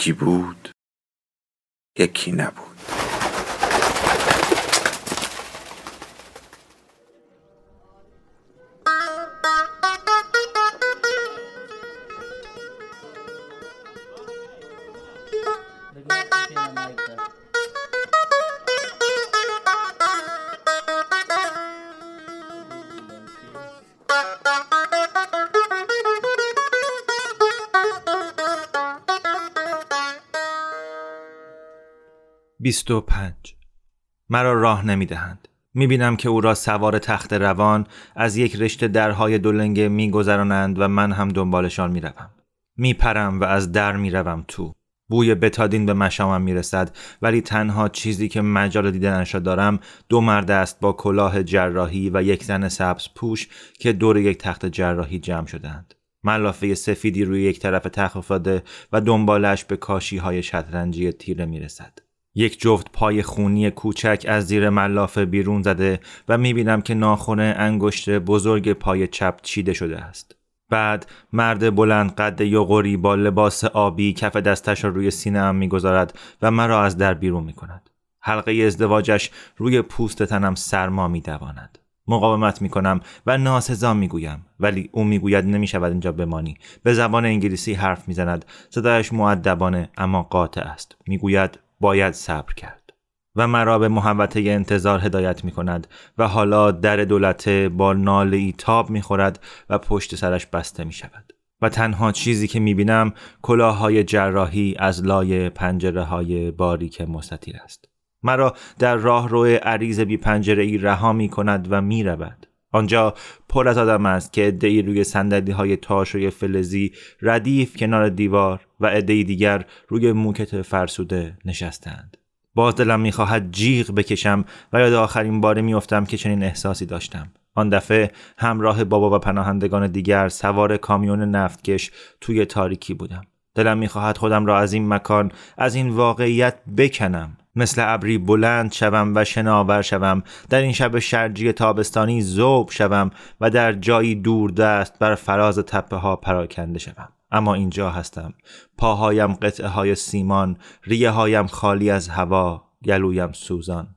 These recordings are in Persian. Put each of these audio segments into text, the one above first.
یکی بود یکی نبود. پنج مرا راه نمی دهند. می بینم که او را سوار تخت روان از یک رشته درهای دولنگه می گذرانند و من هم دنبالشان می روم. می پرم و از در می روم تو. بوی بتادین به مشامم می رسد ولی تنها چیزی که مجال دیدنش را دارم دو مرد است با کلاه جراحی و یک زن سبز پوش که دور یک تخت جراحی جمع شدند. ملافه سفیدی روی یک طرف تخت افتاده و دنبالش به کاشی های شطرنجی تیره می رسد. یک جفت پای خونی کوچک از زیر ملافه بیرون زده و می‌بینم که ناخونه انگشت بزرگ پای چپ چیده شده است. بعد مرد بلند قد یغوری با لباس آبی کف دستش را روی سینه هم می‌گذارد و مرا از در بیرون می‌کند. حلقه ازدواجش روی پوست تنم سرما میدواند. مقاومت می‌کنم و ناسزا می‌گویم ولی او می‌گوید نمی‌شود اینجا بمانی به زبان انگلیسی حرف می‌زند صدایش معدبانه اما قاطع است می‌گوید باید صبر کرد و مرا به محوطه انتظار هدایت می کند و حالا در دولت با ناله ای تاب می خورد و پشت سرش بسته می شود. و تنها چیزی که می بینم کلاهای جراحی از لای پنجره های باریک مستطیل است. مرا در راه روی عریض بی پنجره ای رها می کند و می رود. آنجا پر از آدم است که ادهی روی صندلی های تاشوی فلزی ردیف کنار دیوار و ادهی دیگر روی موکت فرسوده نشستند. باز دلم می‌خواهد جیغ بکشم و یاد آخرین باره میافتم که چنین احساسی داشتم. آن دفعه همراه بابا و پناهندگان دیگر سوار کامیون نفتکش توی تاریکی بودم. دلم می‌خواهد خودم را از این مکان از این واقعیت بکنم مثل ابری بلند شوم و شناور شوم. در این شب شرجی تابستانی زوب شوم و در جایی دوردست بر فراز تپه ها پراکنده شوم. اما اینجا هستم. پاهایم قطعه های سیمان ریه هایم خالی از هوا گلویم سوزان.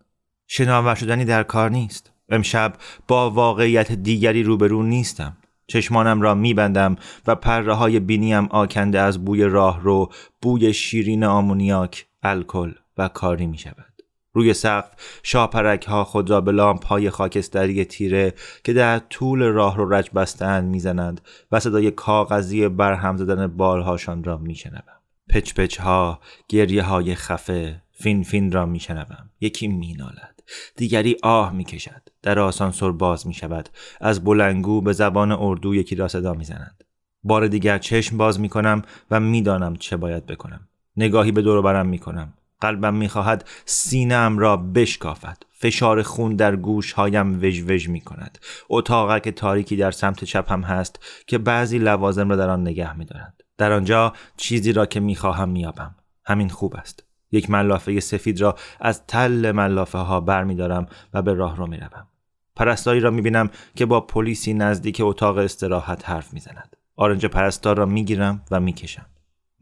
شناور شدنی در کار نیست. امشب با واقعیت دیگری روبرو نیستم. چشمانم را میبندم و پره های بینیم آکنده از بوی راه رو بوی شیرین آمونیاک الکل. و کاری می شود. روی سقف شاپرک ها خود را به لامپ های خاکستری تیره که در طول راه رو رج بستند می‌زنند و صدای کاغذی برهم زدن بالهاشان را میشنوم. پچ پچ ها گریه های خفه فین فین را میشنوم. یکی مینالد دیگری آه می‌کشد. در آسانسور باز می شود از بلنگو به زبان اردو یکی را صدا می‌زنند بار دیگر چشم باز می کنم و می‌دانم چه باید بکنم. نگاهی به دور برم می کنم قلبم می‌خواهد سینم را بشکافد فشار خون در گوش هایم وژ وژ می کند اتاقک تاریکی در سمت چپم هست که بعضی لوازم را در آن نگه می دارد. در آنجا چیزی را که می‌خواهم میابم همین خوب است یک ملافه سفید را از تل ملافه ها بر می دارم و به راه رو می روم. پرستاری را می بینم که با پلیسی نزدیک اتاق استراحت حرف می زند. آرنج پرستار را می گیرم و می کشم.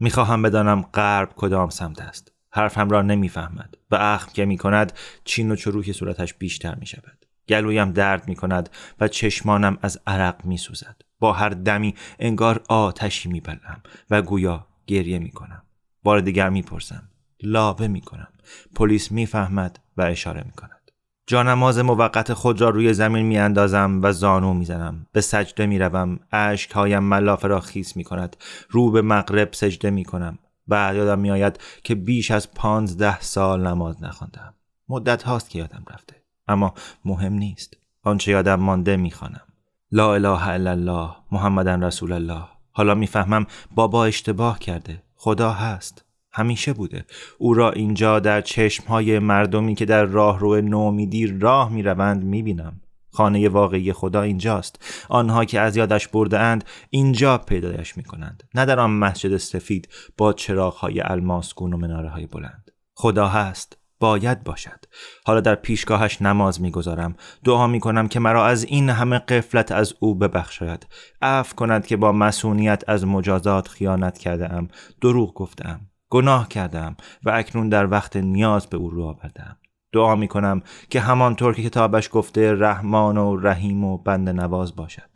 می خواهم بدانم غرب کدام سمت است. حرفم را نمی‌فهمد و اخم که می کند چین و چروک صورتش بیشتر می شود گلویم درد می کند و چشمانم از عرق می سوزد با هر دمی انگار آتشی می بلم و گویا گریه می کنم بار دیگر می پرسم لابه می کنم پلیس می فهمد و اشاره می کند جانماز موقت خود را روی زمین می اندازم و زانو می زنم. به سجده می روم. عشق هایم ملافه را خیس می کند. رو به مغرب سجده می کنم. بعد یادم میآید که بیش از پانزده سال نماز نخواندم. مدت هاست که یادم رفته. اما مهم نیست. آنچه یادم مانده می‌خوانم. لا اله الا الله محمدن رسول الله. حالا می‌فهمم بابا اشتباه کرده. خدا هست. همیشه بوده. او را اینجا در چشمهای مردمی که در راهرو نومیدی راه می‌روند می‌بینم. خانه واقعی خدا اینجاست. آنها که از یادش برده اند اینجا پیدایش می کنند نه در آن مسجد سفید با چراغهای الماسگون و مناره های بلند. خدا هست. باید باشد. حالا در پیشگاهش نماز می‌گذارم. دعا می کنم که مرا از این همه قفلت از او ببخشاید. عفو کند که با مسئولیت از مجازات خیانت کرده ام دروغ گفتم گناه کردم و اکنون در وقت نیاز به او رو آوردم دعا می کنم که همانطور که کتابش گفته رحمان و رحیم و بند نواز باشد.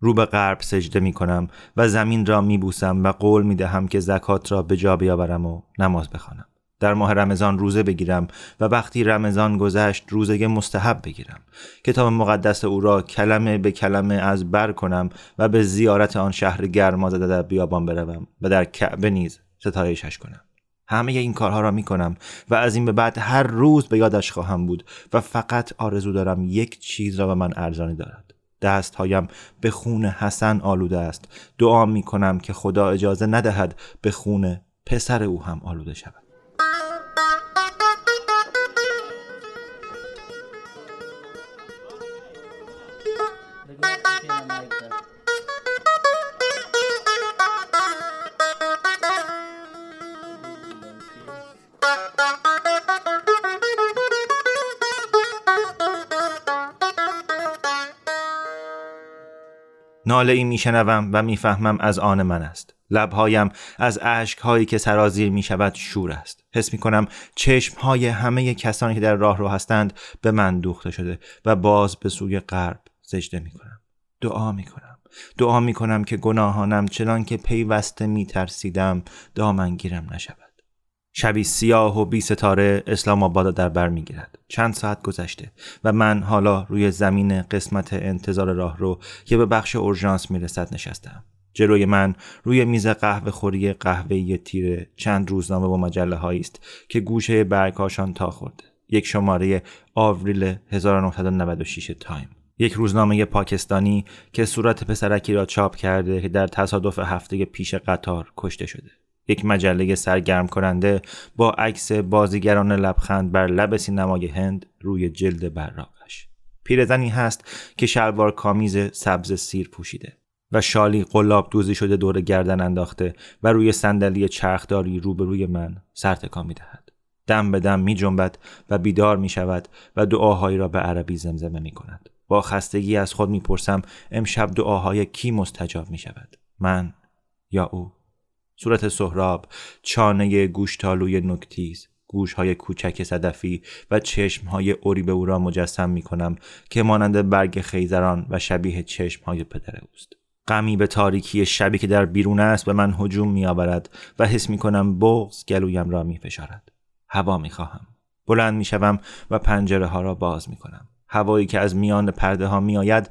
رو به غرب سجده می کنم و زمین را می بوسم و قول می دهم که زکات را به جا بیاورم و نماز بخوانم. در ماه رمضان روزه بگیرم و وقتی رمضان گذشت روزه مستحب بگیرم. کتاب مقدس او را کلمه به کلمه از بر کنم و به زیارت آن شهر گرمازده در بیابان بروم و در کعبه نیز ستایشش کنم. همه این کارها را می کنم و از این به بعد هر روز به یادش خواهم بود و فقط آرزو دارم یک چیز را به من ارزانی دارد. دستهایم به خون حسن آلوده است. دعا می کنم که خدا اجازه ندهد به خون پسر او هم آلوده شود. ناله ای میشنوم و می‌فهمم از آن من است. لبهایم از هایی که سرازیر می شود شور است. حس می کنم چشم های همه کسانی که در راه رو هستند به من دوخته شده و باز به سوی غرب سجده می کنم دعا می کنم دعا می کنم که گناهانم چنان که پیوسته می ترسیدم دامنگیرم نشود. شبی سیاه و بی ستاره اسلام آباد در بر می گیرد. چند ساعت گذشته و من حالا روی زمین قسمت انتظار راه رو که به بخش اورژانس می رسد نشستم. جلوی من روی میز قهوه خوری قهوه تیره چند روزنامه و مجله است که گوشه برگهاشان تا خورده. یک شماره آوریل 1996 تایم. یک روزنامه پاکستانی که صورت پسرکی را چاپ کرده که در تصادف هفته پیش قطار کشته شده. یک مجله سرگرم کننده با عکس بازیگران لبخند بر لب سینمای هند روی جلد براقش پیرزنی هست که شلوار کامیز سبز سیر پوشیده و شالی قلاب دوزی شده دور گردن انداخته و روی صندلی چرخداری روبروی من سر تکان می‌دهد دم به دم می جنبد و بیدار می شود و دعاهایی را به عربی زمزمه می کند. با خستگی از خود می پرسم امشب دعاهای کی مستجاب می شود؟ من یا او؟ صورت سهراب چانه گوشتالوی نکتیز گوشهای کوچک صدفی و چشمهای اوری به او را مجسم می کنم که مانند برگ خیزران و شبیه چشمهای پدر اوست. غمی به تاریکی شبی که در بیرون است به من هجوم می آورد و حس می کنم بغز گلویم را می فشارد هوا می خواهم بلند می شوم و پنجره ها را باز می کنم هوایی که از میان پرده ها می آید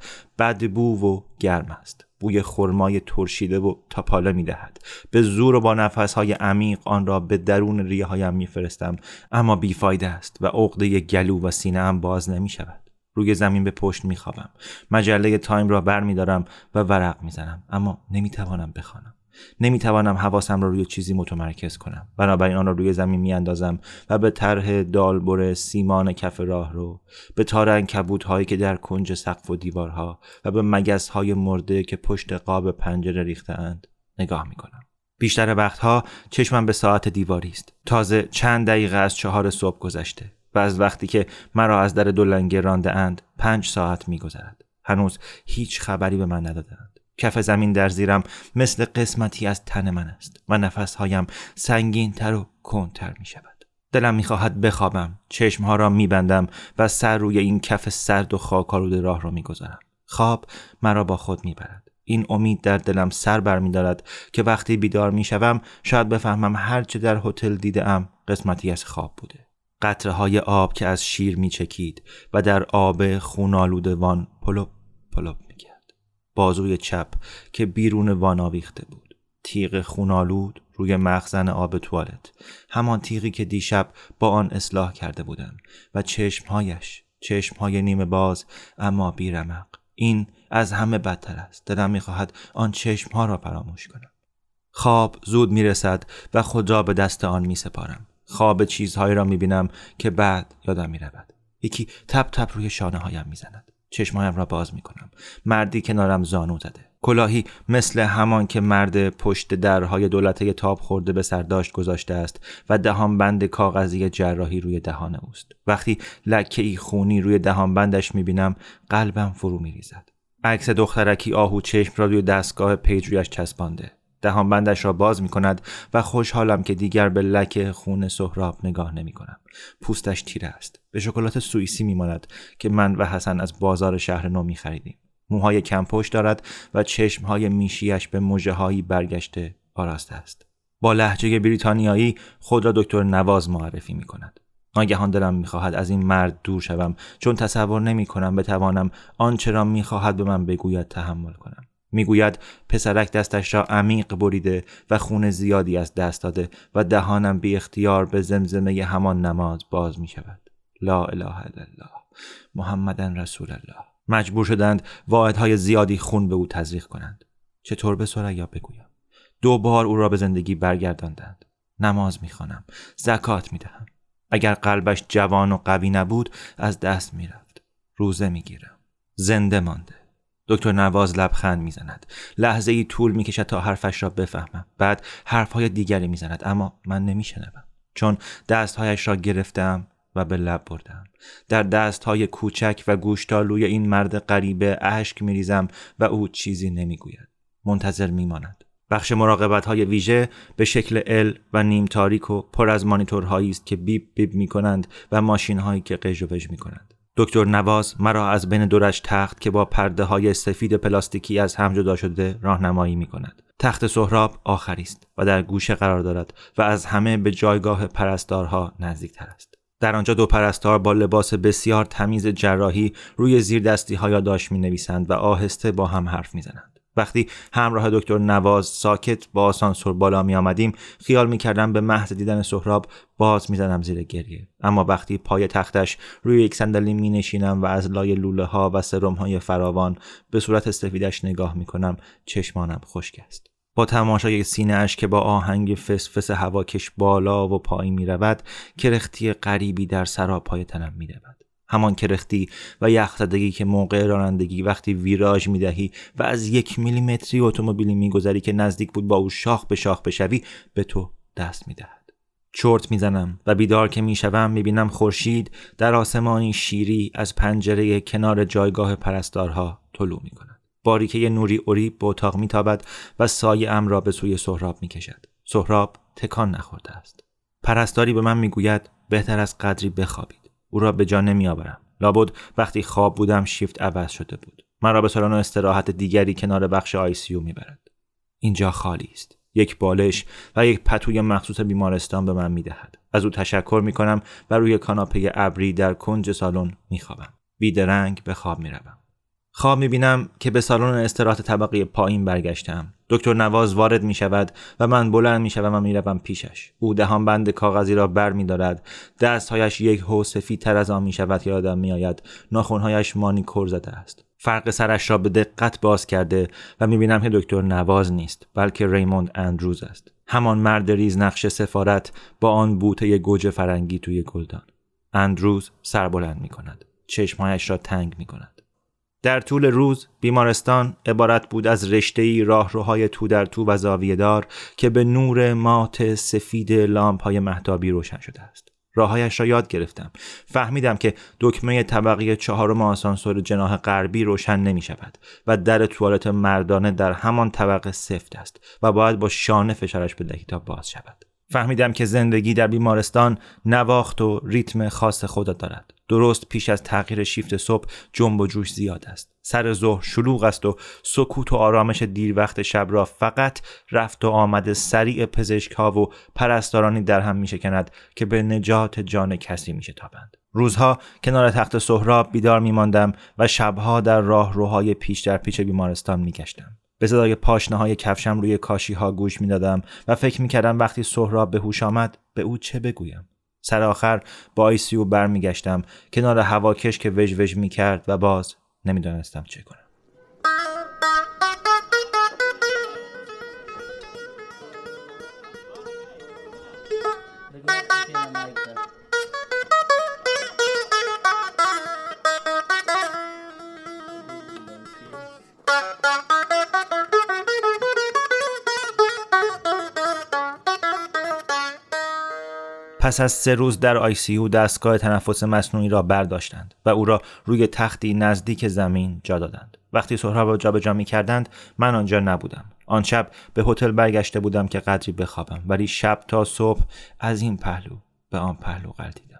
بو و گرم است بوی خرمای ترشیده و تاپاله می دهد. به زور و با نفسهای عمیق آن را به درون ریه هایم می فرستم اما بیفایده است و عقده گلو و سینه هم باز نمی شود. روی زمین به پشت می خوابم. مجله تایم را بر می دارم و ورق می زنم اما نمی توانم بخوانم. نمی‌توانم حواسم را روی چیزی متمرکز کنم. بنابراین آن را روی زمین میاندازم و به طرح دالبر سیمان کف راه رو به تار کبوت هایی که در کنج سقف و دیوارها و به مگس های مرده که پشت قاب پنجره ریختهاند نگاه می‌کنم. بیشتر وقتها چشمم به ساعت دیواری است. تازه چند دقیقه از چهار صبح گذشته و از وقتی که مرا از در دو رانده اند پنج ساعت میگذرد. هنوز هیچ خبری به من ندادند کف زمین در زیرم مثل قسمتی از تن من است و نفسهایم سنگین تر و کنتر می شود. دلم می‌خواهد بخوابم چشمها را میبندم و سر روی این کف سرد و خاکالود راه را می‌گذارم. خواب مرا با خود می‌برد. این امید در دلم سر برمیدارد که وقتی بیدار می‌شوم شاید بفهمم هرچه در هتل دیدم قسمتی از خواب بوده. قطره های آب که از شیر میچکید و در آب خونالود وان پلوب پلوب بازوی چپ که بیرون وان آویخته بود. تیغ خونالود روی مخزن آب توالت همان تیغی که دیشب با آن اصلاح کرده بودم و چشمهایش چشمهای نیمه باز اما بیرمق. این از همه بدتر است. دلم می‌خواهد آن چشم ها را فراموش کنم. خواب زود می‌رسد و خود را به دست آن میسپارم. خواب چیزهایی را می‌بینم که بعد یادم می‌رود. یکی تپ تپ روی شانه هایم می‌زند. چشمهایم را باز می‌کنم. مردی کنارم زانو زده. کلاهی مثل همان که مرد پشت درهای دولته تاب خورده به سرداشت گذاشته است و دهان بند کاغذی جراحی روی دهان اوست. وقتی لکه ای خونی روی دهان بندش می‌بینم قلبم فرو میریزد. عکس دخترکی آهو چشم را روی دستگاه پیج رویش چسبانده. دهان بندش را باز می کند و خوشحالم که دیگر به لک خون سهراب نگاه نمی کنم. پوستش تیره است. به شکلات سوئیسی می ماند که من و حسن از بازار شهر نو می خریدیم. موهای کمپشت دارد و چشمهای میشیش به مجه هایی برگشته آراسته است. با لحجه بریتانیایی خود را دکتر نواز معرفی می کند. ناگهان دلم می‌خواهد از این مرد دور شوم چون تصور نمی کنم بتوانم آنچه را می‌خواهد به من بگوید تحمل کنم می‌گوید پسرک دستش را عمیق بریده و خون زیادی از دست داده و دهانم بی اختیار به زمزمه همان نماز باز می شود. لا اله الا الله. محمدن رسول الله. مجبور شدند واحدهای زیادی خون به او تزریق کنند. چطور به سریا بگویم؟ دو بار او را به زندگی برگرداندند. نماز می‌خوانم. زکات می‌دهم. اگر قلبش جوان و قوی نبود از دست می‌رفت. روزه می‌گیرم. زنده مانده. دکتر نواز لبخند می‌زند. لحظه ای طول می‌کشد تا حرفش را بفهمم. بعد حرفهای دیگری می‌زند. اما من نمیشنوم. چون دستهایش را گرفتم و به لب بردم. در دستهای کوچک و گوشتالوی این مرد غریبه اشک میریزم و او چیزی نمی‌گوید. منتظر میماند. بخش مراقبت های ویژه به شکل ال و نیم تاریک و پر از مانیتورهایی است که بیب بیب می کنند و ماشین هایی که قژ و می کنند. دکتر نواز مرا از بین دورش تخت که با پرده های سفید پلاستیکی از هم جدا شده راهنمایی می کند. تخت سهراب آخری است و در گوشه قرار دارد و از همه به جایگاه پرستارها نزدیکتر است. در آنجا دو پرستار با لباس بسیار تمیز جراحی روی زیر دستی ها یادداشت می نویسند و آهسته با هم حرف می زنند. وقتی همراه دکتر نواز ساکت با آسانسور بالا می آمدیم خیال می کردم به محض دیدن سهراب باز می زنم زیر گریه اما وقتی پای تختش روی یک صندلی می نشینم و از لای لوله ها و سرم های فراوان به صورت سفیدش نگاه می کنم چشمانم خشک است با تماشای سینه اش که با آهنگ فسفس هواکش بالا و پایین می رود کرختی غریبی در سراپای تنم می رود. همان کرختی و یخزدگی که موقع رانندگی وقتی ویراژ می‌دهی و از یک میلیمتری اتومبیلی میگذری که نزدیک بود با او شاخ به شاخ بشوی به تو دست می‌دهد. چرت می‌زنم و بیدار که می‌شوم می‌بینم خورشید در آسمانی شیری از پنجره کنار جایگاه پرستارها طلوع می‌کند. باریکه نوری اوری به اتاق میتابد و سایه ام را به سوی سهراب می‌کشد. سهراب تکان نخورده است. پرستاری به من می‌گوید بهتر از قدری بخوابید او را به جا نمیآورم. لابد وقتی خواب بودم شیفت عوض شده بود. مرا به سالن استراحت دیگری کنار بخش آیسیو می‌برد. اینجا خالی است. یک بالش و یک پتوی مخصوص بیمارستان به من می‌دهد. از او تشکر می‌کنم و روی کاناپه ابری در کنج سالن میخوابم. بیدرنگ به خواب می‌روم. خواب می‌بینم که به سالن استراحت طبقه پایین برگشتم. دکتر نواز وارد می شود و من بلند می شوم و می روم پیشش. او دهان بند کاغذی را بر می دارد دستهایش یک هو تر از آن می شود که آدم می آید ناخونهایش مانی کر زده است. فرق سرش را به دقت باز کرده و می بینم که دکتر نواز نیست بلکه ریموند اندروز است. همان مرد ریز نقش سفارت با آن بوته گوجه فرنگی توی گلدان. اندروز سر بلند می کند چشمهایش را تنگ می کند در طول روز بیمارستان عبارت بود از رشته راهروهای تو در تو و زاویه دار که به نور مات سفید لامپ های محتابی روشن شده است. راههایش را یاد گرفتم. فهمیدم که دکمه طبقه چهارم آسانسور جناح غربی روشن نمی شود و در توالت مردانه در همان طبقه سفت است و باید با شانه فشارش بدهی تا باز شود. فهمیدم که زندگی در بیمارستان نواخت و ریتم خاص خود دارد. درست پیش از تغییر شیفت صبح جنب و جوش زیاد است. سر ظهر شلوغ است و سکوت و آرامش دیر وقت شب را فقط رفت و آمد سریع پزشک ها و پرستارانی در هم میشکند که به نجات جان کسی میشتابند. روزها کنار تخت سهراب بیدار میماندم و شبها در راه روهای پیش در پیش بیمارستان میگشتم. به صدای پاشنه های کفشم روی کاشی ها گوش می‌دادم و فکر می‌کردم وقتی سهراب به هوش آمد به او چه بگویم. سر آخر با آیسیو برمیگشتم. کنار هواکش که وژ وژ می‌کرد و باز نمی‌دانستم چه کنم. پس از سه روز در آیسیو دستگاه تنفس مصنوعی را برداشتند و او را روی تختی نزدیک زمین جا دادند. وقتی سهراب را جابجا می کردند من آنجا نبودم. آن شب به هتل برگشته بودم که قدری بخوابم ولی شب تا صبح از این پهلو به آن پهلو قلدیدم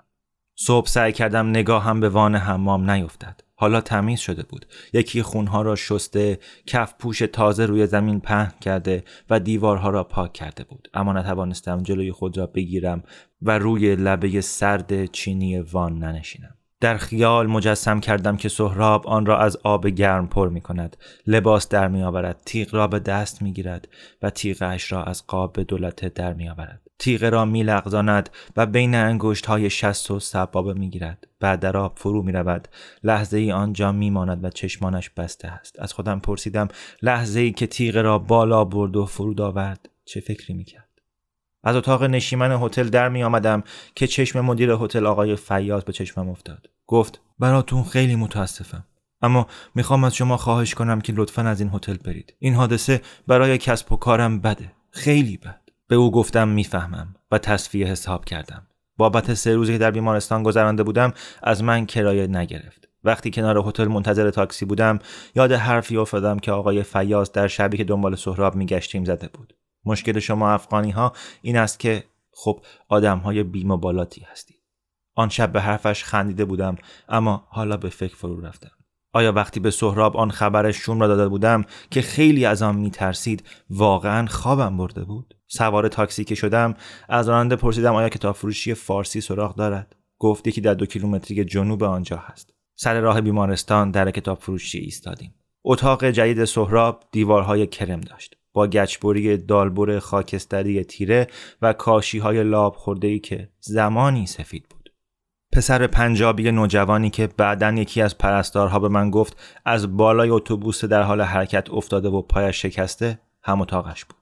صبح سعی کردم نگاهم به وان حمام نیفتد حالا تمیز شده بود. یکی خونها را شسته کف پوش تازه روی زمین پهن کرده و دیوارها را پاک کرده بود. اما نتوانستم جلوی خود را بگیرم و روی لبه سرد چینی وان ننشینم. در خیال مجسم کردم که سهراب آن را از آب گرم پر می کند. لباس در می آورد. تیغ را به دست می گیرد و تیغش را از قاب دولت در می آورد. تیغ را می لغزاند و بین انگشت های شست و سبابه می گیرد بعد در آب فرو می رود لحظه ای آنجا می ماند و چشمانش بسته است. از خودم پرسیدم لحظه ای که تیغ را بالا برد و فرود آورد چه فکری می کرد از اتاق نشیمن هتل در می آمدم که چشم مدیر هتل آقای فیاض به چشمم افتاد. گفت براتون خیلی متاسفم اما می‌خوام از شما خواهش کنم که لطفا از این هتل برید. این حادثه برای کسب و کارم بده. خیلی بد. به او گفتم می‌فهمم و تصفیه حساب کردم. بابت سه روزی که در بیمارستان گذرانده بودم از من کرایه نگرفت. وقتی کنار هتل منتظر تاکسی بودم یاد حرفی افتادم که آقای فیاض در شبی که دنبال سهراب میگشتیم زده بود. مشکل شما افغانی ها این است که خب آدم های بیمبالاتی هستید آن شب به حرفش خندیده بودم اما حالا به فکر فرو رفتم. آیا وقتی به سهراب آن خبر شوم را داده بودم که خیلی از آن میترسید واقعا خوابم برده بود؟ سوار تاکسی که شدم از راننده پرسیدم آیا کتاب فروشی فارسی سراغ دارد؟ گفت یکی در دو کیلومتری جنوب آنجا هست. سر راه بیمارستان در کتاب فروشی ایستادیم. اتاق جدید سهراب دیوارهای کرم داشت. با گچبری دالبر خاکستری تیره و کاشی های لاب خورده که زمانی سفید بود. پسر پنجابی نوجوانی که بعدا یکی از پرستارها به من گفت از بالای اتوبوس در حال حرکت افتاده و پایش شکسته هم اتاقش بود.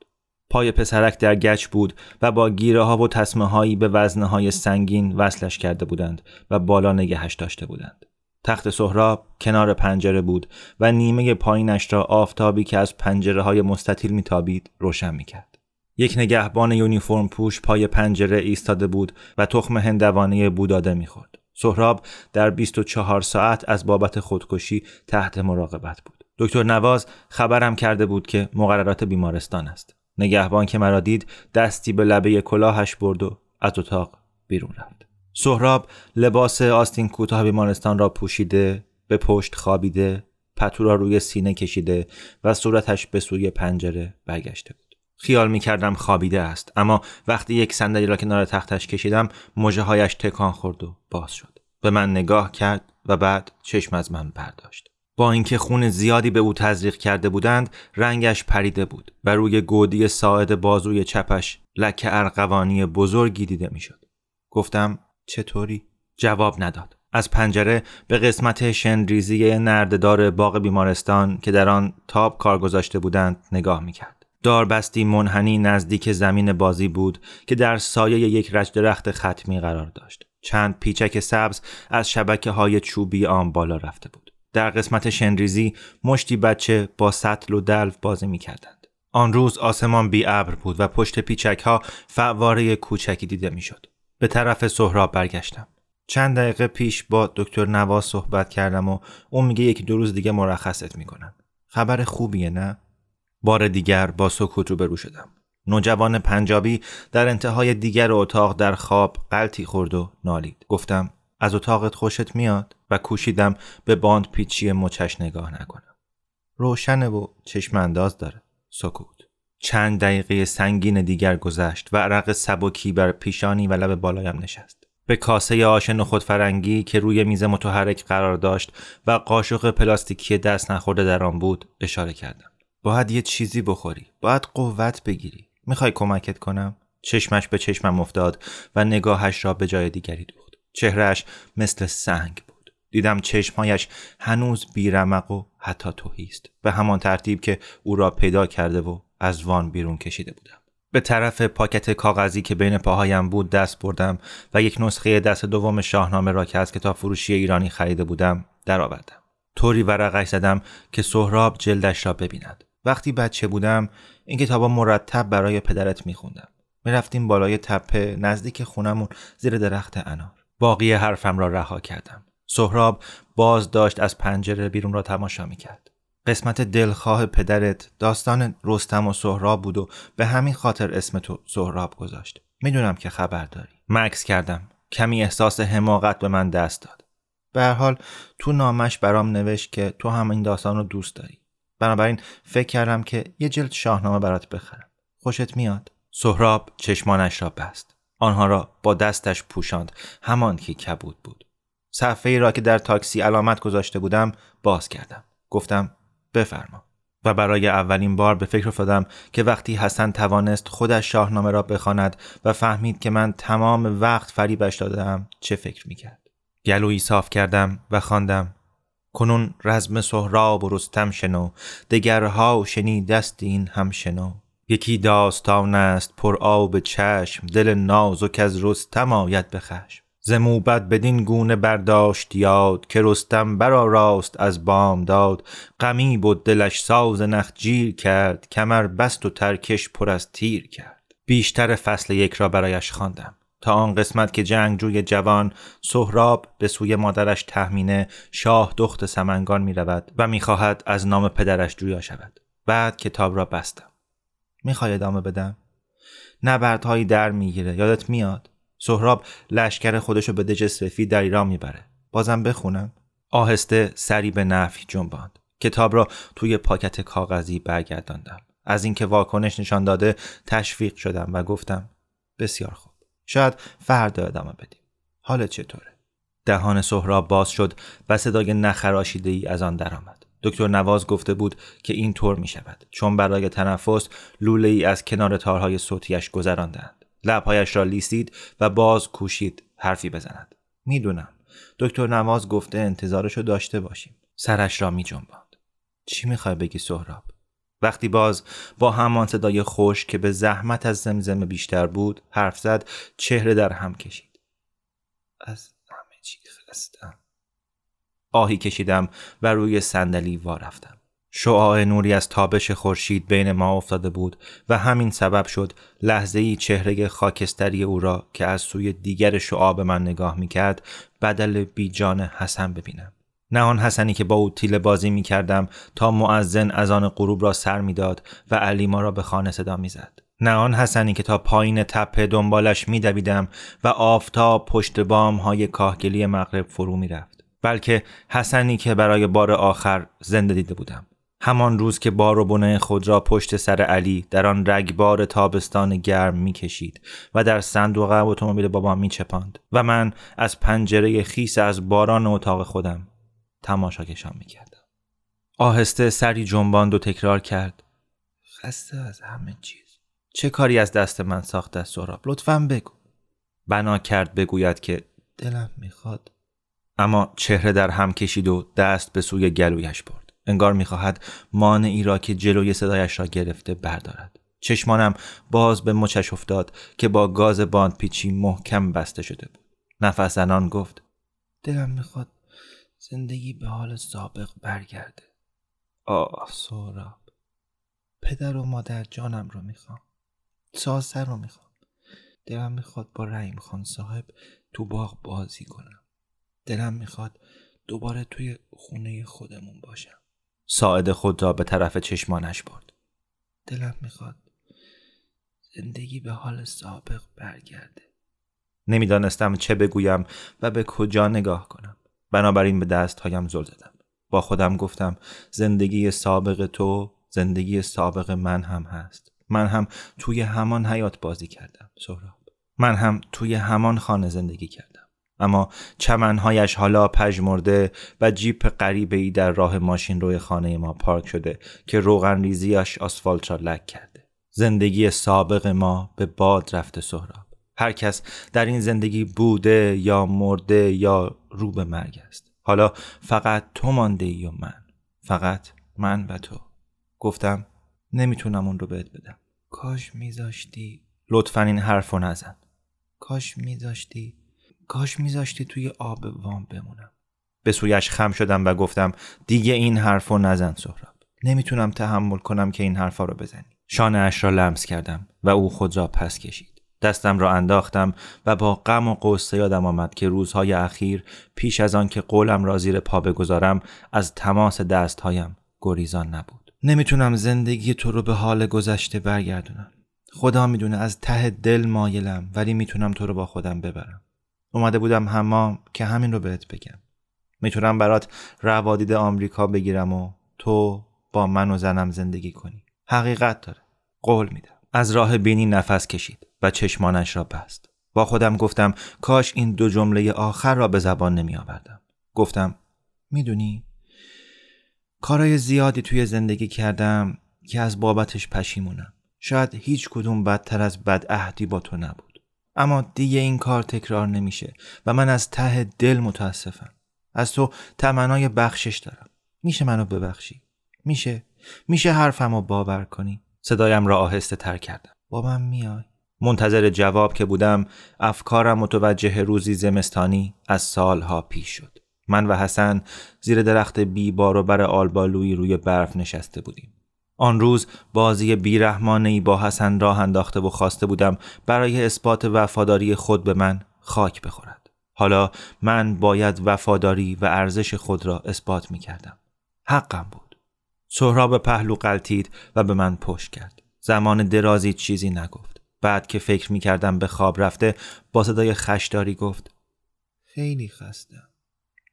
پای پسرک در گچ بود و با گیره ها و تصمه هایی به وزنه های سنگین وصلش کرده بودند و بالا نگهش داشته بودند تخت سهراب کنار پنجره بود و نیمه پایینش را آفتابی که از پنجره های مستطیل میتابید روشن می‌کرد یک نگهبان یونیفرم پوش پای پنجره ایستاده بود و تخم هندوانه بوداده می‌خورد. سهراب در 24 ساعت از بابت خودکشی تحت مراقبت بود. دکتر نواز خبرم کرده بود که مقررات بیمارستان است. نگهبان که مرا دید دستی به لبه کلاهش برد و از اتاق بیرون رفت. سهراب لباس آستین کوتاه بیمارستان را پوشیده به پشت خوابیده پتو را روی سینه کشیده و صورتش به سوی پنجره برگشته بود. خیال می کردم خوابیده است اما وقتی یک صندلی را کنار تختش کشیدم مجه تکان خورد و باز شد به من نگاه کرد و بعد چشم از من برداشت با اینکه خون زیادی به او تزریق کرده بودند رنگش پریده بود و روی گودی ساعد بازوی چپش لکه ارقوانی بزرگی دیده می‌شد گفتم چطوری جواب نداد از پنجره به قسمت شنریزی نرددار باغ بیمارستان که در آن تاب کار گذاشته بودند نگاه می‌کرد داربستی منحنی نزدیک زمین بازی بود که در سایه یک رج درخت ختمی قرار داشت. چند پیچک سبز از شبکه های چوبی آن بالا رفته بود. در قسمت شنریزی مشتی بچه با سطل و دلف بازی می کردند. آن روز آسمان بی ابر بود و پشت پیچک ها فواره کوچکی دیده می شد. به طرف سهراب برگشتم. چند دقیقه پیش با دکتر نواز صحبت کردم و اون میگه یکی دو روز دیگه مرخصت می‌کنن. خبر خوبیه نه؟ بار دیگر با سکوت روبرو شدم نوجوان پنجابی در انتهای دیگر اتاق در خواب قلتی خورد و نالید گفتم از اتاقت خوشت میاد و کوشیدم به باند پیچی مچش نگاه نکنم. روشنه و چشم انداز داره. سکوت. چند دقیقه سنگین دیگر گذشت و عرق سبکی بر پیشانی و لب بالایم نشست. به کاسه آش نخود فرنگی که روی میز متحرک قرار داشت و قاشق پلاستیکی دست نخورده در آن بود اشاره کردم. باید یه چیزی بخوری. باید قوت بگیری. می‌خوای کمکت کنم؟ چشمش به چشمم افتاد و نگاهش را به جای دیگری دوخت. چهرهش مثل سنگ دیدم چشمهایش هنوز بیرمق و حتی توهی است. به همان ترتیب که او را پیدا کرده و از وان بیرون کشیده بودم. به طرف پاکت کاغذی که بین پاهایم بود دست بردم و یک نسخه دست دوم شاهنامه را که از کتاب فروشی ایرانی خریده بودم درآوردم. طوری ورقش زدم که سهراب جلدش را ببیند. وقتی بچه بودم این کتابا مرتب برای پدرت میخوندم. می‌رفتیم بالای تپه نزدیک خونمون زیر درخت انار. باقی حرفم را رها کردم. سهراب باز داشت از پنجره بیرون را تماشا می‌کرد. قسمت دلخواه پدرت داستان رستم و سهراب بود و به همین خاطر اسم تو سهراب گذاشت. می‌دونم که خبر داری. مکس کردم. کمی احساس حماقت به من دست داد. به هر حال تو نامش برام نوشت که تو هم این داستان رو دوست داری. بنابراین فکر کردم که یه جلد شاهنامه برات بخرم. خوشت میاد. سهراب چشمانش را بست. آنها را با دستش پوشاند. همان که کبود بود. صفحه را که در تاکسی علامت گذاشته بودم باز کردم. گفتم بفرما. و برای اولین بار به فکر افتادم که وقتی حسن توانست خودش شاهنامه را بخواند و فهمید که من تمام وقت فریبش دادم چه فکر می‌کرد. گلویی صاف کردم و خواندم کنون رزم سهراب و رستم شنو دگرها دست این هم شنو. یکی داستان است پر آب چشم دل نازک از رستم آید به خشم. ز موبد بدین گونه برداشت یاد که رستم برا راست از بام داد. غمی بود دلش ساز نخجیر کرد کمر بست و ترکش پر از تیر کرد. بیشتر فصل یک را برایش خواندم. تا آن قسمت که جنگجوی جوان سهراب به سوی مادرش تهمینه شاه دخت سمنگان می رود و می‌خواهد از نام پدرش جویا شود. بعد کتاب را بستم. می‌خوای ادامه بدم؟ نبردهایی در می‌گیره یادت میاد؟ سهراب لشکر خودشو به دژ سفید در ایران می‌بره. بازم بخونم. آهسته سری به نفی جنباند. کتاب را توی پاکت کاغذی برگرداندم. از اینکه واکنش نشان داده تشویق شدم و گفتم بسیار خوب. شاید فردا ادامه بدیم. حالت چطوره? دهان سهراب باز شد و صدای نخراشیده ای از آن درآمد. دکتر نواز گفته بود که این طور می شود چون برای تنفس لوله ای از کنار تارهای صوتیش گذراندند لبهایش را لیسید و باز کوشید حرفی بزند. می‌دونم. دکتر نواز گفته انتظارشو داشته باشیم. سرش را می جنباند چی می‌خوای بگی سهراب؟ وقتی باز با همان صدای خوش که به زحمت از زمزمه بیشتر بود حرف زد چهره در هم کشید. از همه چی خستم. آهی کشیدم و روی صندلی وا رفتم. شعاع نوری از تابش خورشید بین ما افتاده بود و همین سبب شد لحظه ای چهره خاکستری او را که از سوی دیگر شعاع به من نگاه می‌کرد بدل بیجان حسن ببینم نه آن حسنی که با او تیله بازی می کردم تا معزن از آن غروب را سر می‌داد و علی ما را به خانه صدا می‌زد. نه آن حسنی که تا پایین تپه دنبالش می و آفتاب پشت بام های کاهگلی مغرب فرو می رفت. بلکه حسنی که برای بار آخر زنده دیده بودم. همان روز که بار و بنه خود را پشت سر علی در آن رگبار تابستان گرم می‌کشید و در صندوق اتومبیل بابا میچپاند و من از پنجره خیس از باران اتاق خودم تماشاکشان می‌کردم. آهسته سری جنباند و تکرار کرد. خسته از همه چیز. چه کاری از دست من ساخته است سراب لطفا بگو. بنا کرد بگوید که دلم می‌خواد. اما چهره در هم کشید و دست به سوی گلویش برد. انگار می‌خواهد مانعی را که جلوی صدایش را گرفته بردارد. چشمانم باز به مچش افتاد که با گاز باند پیچی محکم بسته شده بود. نفس زنان گفت دلم می‌خواد زندگی به حال سابق برگرده. آه. سوراب پدر و مادر جانم رو می‌خوام. سازه رو می‌خوام. دلم می‌خواد با رحیم خان صاحب تو باغ بازی کنم. دلم می‌خواد دوباره توی خونه خودمون باشم. ساعد خود را به طرف چشمانش برد. دلم می‌خواد زندگی به حال سابق برگرده. نمی‌دانستم چه بگویم و به کجا نگاه کنم. بنابراین به دستهایم زل زدم. با خودم گفتم زندگی سابق تو زندگی سابق من هم هست. من هم توی همان حیات بازی کردم سهراب. من هم توی همان خانه زندگی کردم. اما چمنهایش حالا پژمرده و جیپ غریبه ای در راه ماشین روی خانه ما پارک شده که روغن ریزیش آسفالت را لک کرده. زندگی سابق ما به باد رفته سهراب. هر کس در این زندگی بوده یا مرده یا رو به مرگ است. حالا فقط تو مانده ای و من. فقط من و تو. گفتم نمی‌تونم اون رو بهت بدم. کاش میذاشتی. لطفا این حرف رو نزن. کاش میذاشتی. کاش میذاشتی توی آب وام بمونم. به سویش خم شدم و گفتم دیگه این حرف رو نزن سهراب. نمی‌تونم تحمل کنم که این حرفا رو بزنی. شانه اش را لمس کردم و او خود را پس کشید. دستم را انداختم و با غم و قصه یادم آمد که روزهای اخیر پیش از آن که قولم را زیر پا بگذارم از تماس دستهایم گریزان نبود. نمی‌تونم زندگی تو رو به حال گذشته برگردونم. خدا می‌دونه از ته دل مایلم ولی می‌تونم تو رو با خودم ببرم. اومده بودم حمام که همین رو بهت بگم. می‌تونم برات روادید آمریکا بگیرم و تو با من و زنم زندگی کنی. حقیقت داره. قول میدم. از راه بینی نفس کشید و چشمانش را بست. با خودم گفتم کاش این دو جمله آخر را به زبان نمی آوردم گفتم می‌دونی کارای زیادی توی زندگی کردم که از بابتش پشیمونم. شاید هیچ کدوم بدتر از بدعهدی با تو نبود. اما دیگه این کار تکرار نمیشه و من از ته دل متاسفم. از تو تمنای بخشش دارم. میشه منو ببخشی؟ میشه. میشه حرفمو باور کنی. صدایم را آهسته تر کردم. با من میای. منتظر جواب که بودم افکارم متوجه روزی زمستانی از سالها پیش شد. من و حسن زیر درخت بی بار و بر آلبالوی روی برف نشسته بودیم. آن روز بازی بیرحمانه با حسن راه انداخته و خواسته بودم برای اثبات وفاداری خود به من خاک بخورد. حالا من باید وفاداری و ارزش خود را اثبات می کردم حقم بود. سهراب پهلو قلتید و به من پشت کرد. زمان درازی چیزی نگفت. بعد که فکر می کردم به خواب رفته با صدای خشداری گفت خیلی خستم.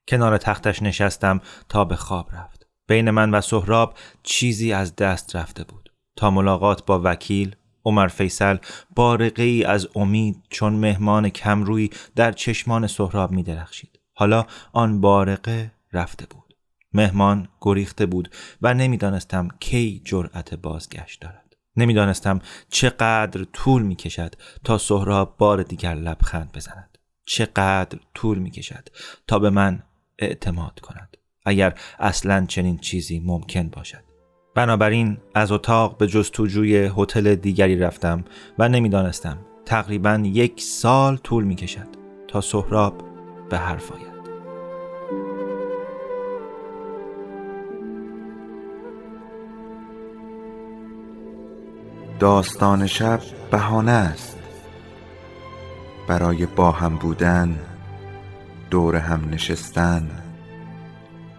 کنار تختش نشستم تا به خواب رفت. بین من و سهراب چیزی از دست رفته بود. تا ملاقات با وکیل عمر فیصل بارقه ای از امید چون مهمان کمروی در چشمان سهراب می درخشید. حالا آن بارقه رفته بود. مهمان گریخته بود و نمی‌دانستم کی جرأت بازگشت دارد. نمی‌دانستم چقدر طول می کشد تا سهراب بار دیگر لبخند بزند. چقدر طول می کشد تا به من اعتماد کند. اگر اصلا چنین چیزی ممکن باشد. بنابراین از اتاق به جستجوی هتل دیگری رفتم و نمی‌دانستم تقریبا یک سال طول می کشد تا سهراب به حرف آید. داستان شب بهانه است. برای با هم بودن دور هم نشستن